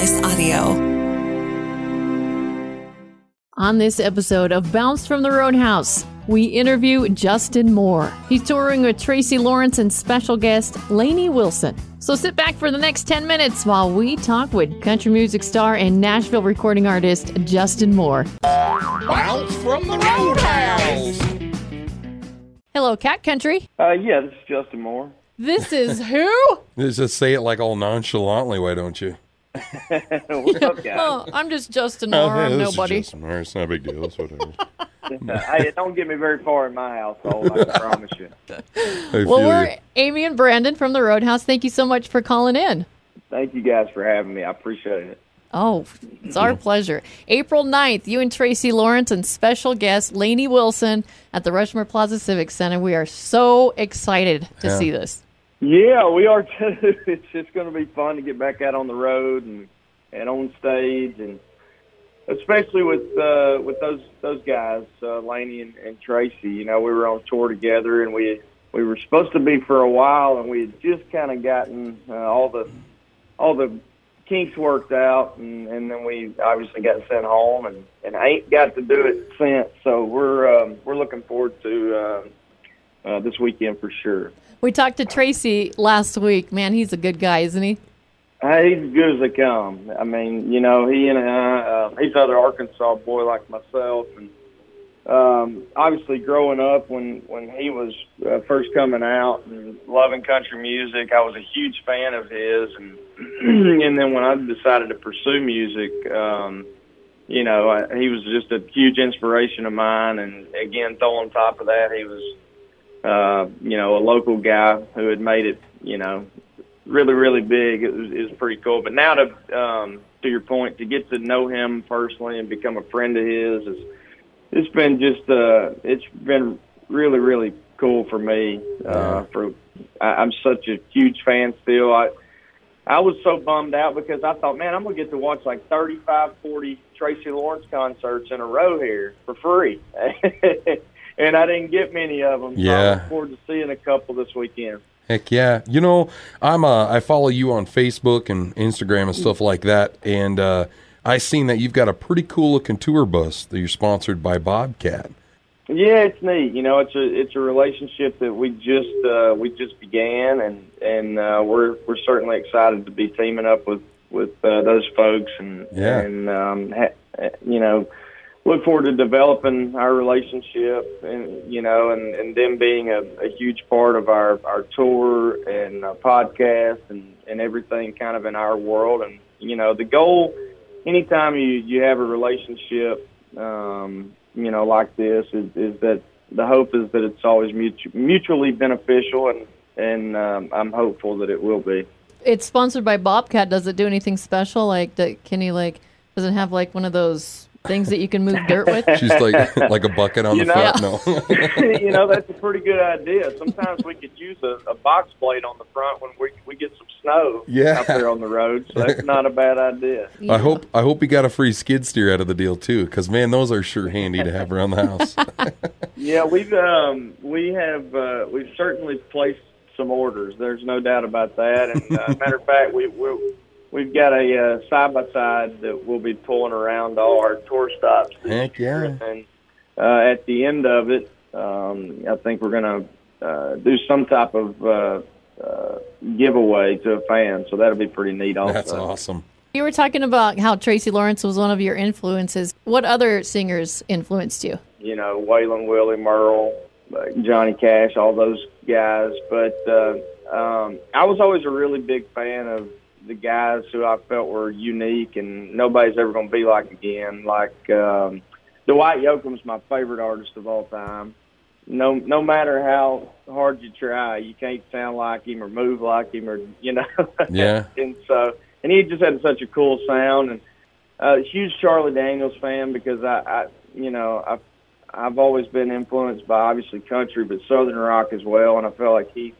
Slice Audio. On this episode of Bounce from the Roadhouse, we interview Justin Moore. He's touring with Tracy Lawrence and special guest Lainey Wilson. So sit back for the next 10 minutes while we talk with country music star and Nashville recording artist Justin Moore. Bounce from the Roadhouse. Hello, Cat Country. Uh, yeah, this is Justin Moore. This is who? Just say it like all nonchalantly, why don't you? What's up, guys? Oh, I'm just Justin oh, Moore. I'm this is nobody. Justin Moore. It's not a big deal. It's whatever. hey, it don't get me very far in my household, I can promise you. I Well, feel we're you. Amy and Brandon from the Roadhouse. Thank you so much for calling in. Thank you guys for having me. I appreciate it. Oh, it's our pleasure. April 9th, you and Tracy Lawrence and special guest Lainey Wilson at the Rushmore Plaza Civic Center. We are so excited to Yeah. see this. Yeah, we are too. It's just going to be fun to get back out on the road and and on stage, and especially with uh, with those those guys, uh, Lainey and, and Tracy. You know, we were on tour together, and we we were supposed to be for a while, and we had just kind of gotten uh, all the all the kinks worked out, and, and then we obviously got sent home, and and ain't got to do it since. So we're um, we're looking forward to uh, this weekend for sure. We talked to Tracy last week. Man, he's a good guy, isn't he? Uh, he's as good as they come. I mean, you know, he and I, uh, he's another Arkansas boy like myself, and um, obviously growing up when when he was uh, first coming out and loving country music, I was a huge fan of his, and and then when I decided to pursue music, um, you know, I, he was just a huge inspiration of mine, and again, throw on top of that, he was, uh, you know, a local guy who had made it, you know, really, really big. It was, it was pretty cool. But now to um, to your point, to get to know him personally and become a friend of his is it's been just uh, it's been really, really cool for me. Uh, for I, I'm such a huge fan still. I I was so bummed out because I thought, man, I'm gonna get to watch like 35, 40 Tracy Lawrence concerts in a row here for free. And I didn't get many of them. So I Yeah. look forward to seeing a couple this weekend. Heck yeah. You know, I'm uh I follow you on Facebook and Instagram and stuff like that and uh I seen that you've got a pretty cool looking tour bus that you're sponsored by Bobcat. Yeah, it's neat. You know, it's a it's a relationship that we just uh, we just began, and and uh, we're we're certainly excited to be teaming up with with uh, those folks, and Yeah. and um, ha- you know, look forward to developing our relationship, and you know, and and them being a, a huge part of our our tour and our podcast and and everything kind of in our world, and you know, the goal anytime you you have a relationship um you know like this is is that the hope is that it's always mutu- mutually beneficial and and um I'm hopeful that it will be It's sponsored by Bobcat. Does it do anything special? Like, do, can you like? Does it have like one of those things that you can move dirt with? She's like like a bucket on You the know- front. No. you know that's a pretty good idea sometimes we could use a, a box blade on the front when we we get some snow Yeah. out there on the road so that's not a bad idea I hope I hope you got a free skid steer out of the deal too, because man, those are sure handy to have around the house. Yeah, we've um, we have uh, we've certainly placed some orders. There's no doubt about that. And uh, matter of fact, we we we've got a side by side that we'll be pulling around all our tour stops. this Heck yeah. And uh, at the end of it, um, I think we're gonna uh, do some type of uh, uh, giveaway to a fan. So that'll be pretty neat. Also, That's awesome. You were talking about how Tracy Lawrence was one of your influences. What other singers influenced you? you know, Waylon Willie, Merle, uh, Johnny Cash, all those guys. But uh, um, I was always a really big fan of the guys who I felt were unique and nobody's ever going to be like again. Like um, Dwight Yoakam's my favorite artist of all time. No, no matter how hard you try, you can't sound like him or move like him, or you know. Yeah. and so, and he just had such a cool sound, and uh, huge Charlie Daniels fan because I, I, you know, I've I've always been influenced by obviously country, but southern rock as well, and I felt like he,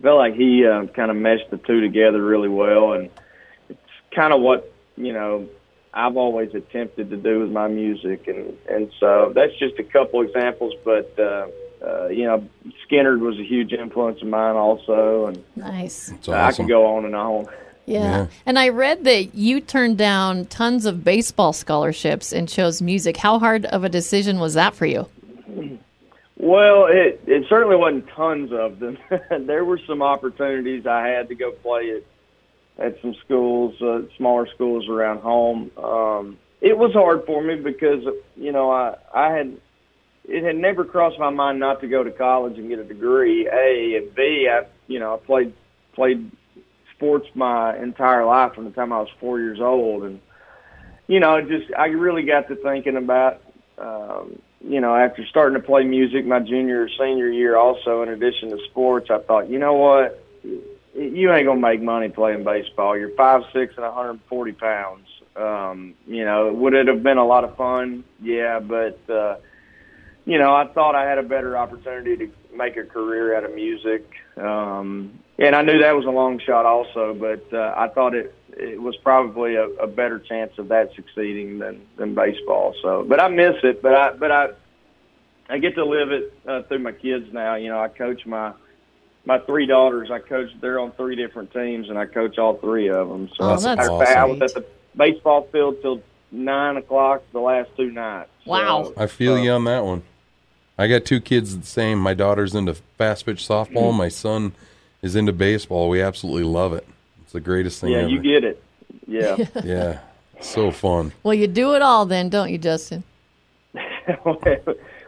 I felt like he uh, kind of meshed the two together really well, and it's kind of what you know I've always attempted to do with my music, and and so that's just a couple examples, but. uh uh, you know, Skynyrd was a huge influence of mine also, and Nice. It's I awesome. could go on and on. Yeah. Yeah. And I read that you turned down tons of baseball scholarships and chose music. How hard of a decision was that for you? Well, it it certainly wasn't tons of them. there were some opportunities I had to go play at at some schools, uh, smaller schools around home. Um, it was hard for me because you know I I had it had never crossed my mind not to go to college and get a degree. A and B, I you know I played played sports my entire life from the time I was four years old, and you know, just I really got to thinking about, um, you know, after starting to play music my junior or senior year, also in addition to sports, I thought, you know what, you ain't gonna make money playing baseball. You're five six and 140 pounds. Um, you know, would it have been a lot of fun? Yeah, but uh, you know, I thought I had a better opportunity to make a career out of music. Um, and I knew that was a long shot also, but uh, I thought it it was probably a, a better chance of that succeeding than than baseball. So, but I miss it. But I but I I get to live it uh, through my kids now. You know, I coach my my three daughters. I coach. They're on three different teams, and I coach all three of them. So, Oh, that's matter of fact, I was at the baseball field till nine o'clock the last two nights. Wow. So, I feel uh, you on that one. I got two kids the same. My daughter's into fast pitch Mm-hmm. softball. My son is into baseball. We absolutely love it. It's the greatest thing Yeah, ever. you get it. Yeah. yeah, so fun. Well, you do it all then, don't you, Justin?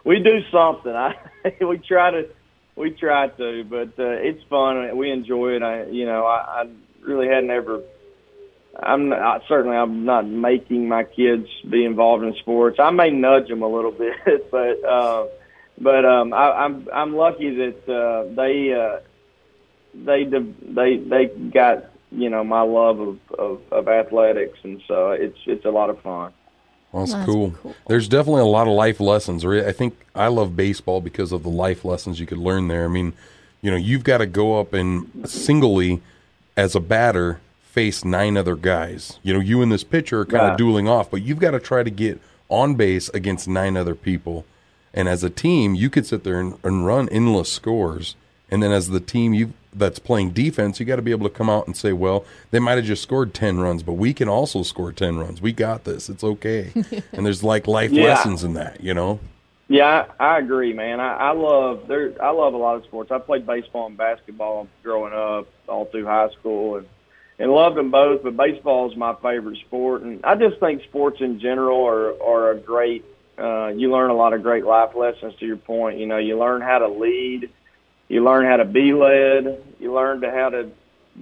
we do something. I we try to we try to, but uh, it's fun. We enjoy it. I you know I, I really hadn't ever. I'm not, certainly I'm not making my kids be involved in sports. I may nudge them a little bit, but uh, but um, I, I'm I'm lucky that uh, they uh, they they they got you know my love of, of, of athletics, and so it's it's a lot of fun. Well, that's, That's cool. cool. There's definitely a lot of life lessons. I think I love baseball because of the life lessons you could learn there. I mean, you know, you've got to go up and singly, as a batter, face nine other guys. You know, you and this pitcher are kind Yeah. of dueling off, but you've got to try to get on base against nine other people. And as a team, you could sit there and, and run endless scores. And then as the team you that's playing defense, you got to be able to come out and say, well, they might have just scored 10 runs, but we can also score 10 runs. We got this. It's okay. and there's like life Yeah. lessons in that, you know? Yeah, I, I agree, man. I, I love there. I love a lot of sports. I played baseball and basketball growing up, all through high school, and and loved them both. But baseball is my favorite sport, and I just think sports in general are are a great. Uh, you learn a lot of great life lessons. To your point, you know, you learn how to lead, you learn how to be led, you learn to how to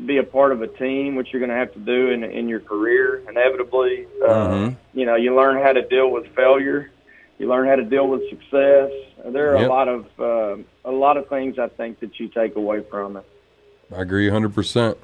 be a part of a team, which you're going to have to do in in your career inevitably. Uh, Mhm. you know, you learn how to deal with failure you learn how to deal with success. There are Yep. a lot of uh, a lot of things I think that you take away from it. I agree 100%.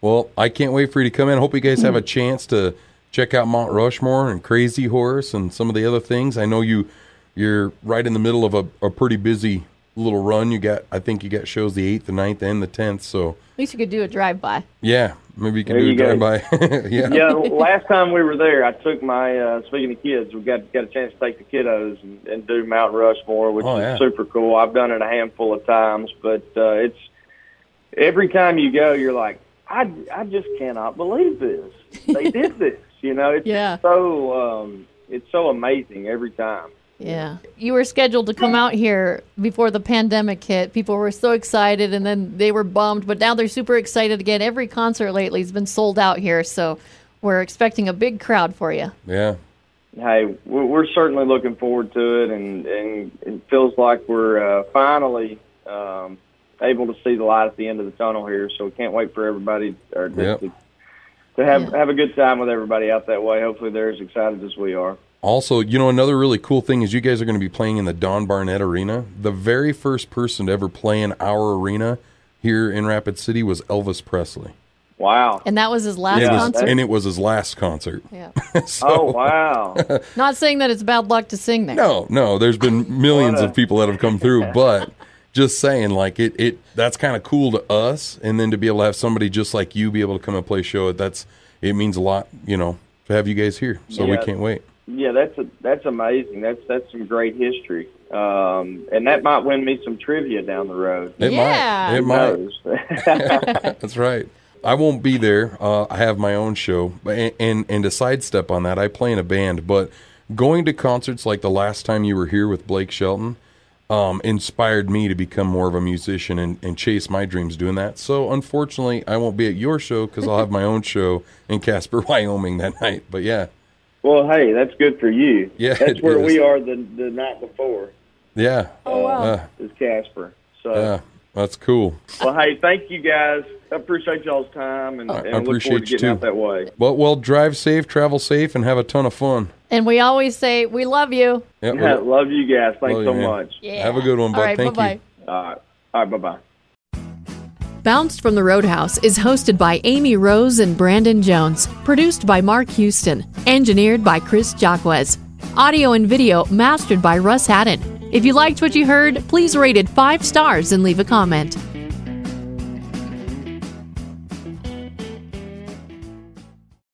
Well, I can't wait for you to come in. I Hope you guys have a chance to check out Mount Rushmore and Crazy Horse and some of the other things. I know you you're right in the middle of a, a pretty busy little run. You got I think you got shows the 8th, the 9th and the 10th. So, At least you could do a drive by. yeah, maybe you can There do a you go. drive by. yeah. Yeah, last time we were there, I took my uh, speaking of kids, we got got a chance to take the kiddos and, and do Mount Rushmore, which Oh, is super cool. I've done it a handful of times, but uh, it's every time you go, you're like, I I just cannot believe this. They did this. You know, it's Yeah. so um, it's so amazing every time. Yeah. You were scheduled to come out here before the pandemic hit. People were so excited and then they were bummed, but now they're super excited again. Every concert lately has been sold out here, so we're expecting a big crowd for you. Yeah. hey, we're we're certainly looking forward to it, and and it feels like we're uh, finally um, able to see the light at the end of the tunnel here. So we can't wait for everybody or to, Yep. to, to have Yeah. have a good time with everybody out that way. Hopefully, they're as excited as we are. Also, you know, another really cool thing is you guys are going to be playing in the Don Barnett Arena. The very first person to ever play in our arena here in Rapid City was Elvis Presley. Wow. And that was his last It was- concert. and it was his last concert. yeah. Oh, so- Oh wow. Not saying that it's bad luck to sing there. No, no, there's been millions a- of people that have come through, but just saying, like it, it that's kind of cool to us, and then to be able to have somebody just like you be able to come and play a show, that's it means a lot, you know, to have you guys here. So we can't wait. Yeah, that's a, that's amazing. That's that's some great history, um, and that might win me some trivia down the road. It Yeah. might, it might. That's right. I won't be there. Uh, I have my own show, and, and and to sidestep on that, I play in a band. But going to concerts like the last time you were here with Blake Shelton um, inspired me to become more of a musician and, and chase my dreams doing that. So unfortunately, I won't be at your show because I'll have my own show in Casper, Wyoming that night. But yeah, Well, hey, that's good for you. Yeah, that's it where is. we are the the night before. yeah, Oh, wow. uh, Is Casper. So, yeah, that's cool. well, hey, thank you guys. I appreciate y'all's time, and, I and look appreciate forward to you getting too. out that way. Well, well, drive safe, travel safe, and have a ton of fun. And we always say, we love you. Yeah, Yeah, love you guys. Thanks love so you, much. Yeah. Have a good one, bud. All right, Thank bye-bye. you. All right, all right, bye bye. Bounced from the Roadhouse is hosted by Amy Rose and Brandon Jones, produced by Mark Houston, engineered by Chris Jacquez, audio and video mastered by Russ Haddon. If you liked what you heard, please rate it five stars and leave a comment.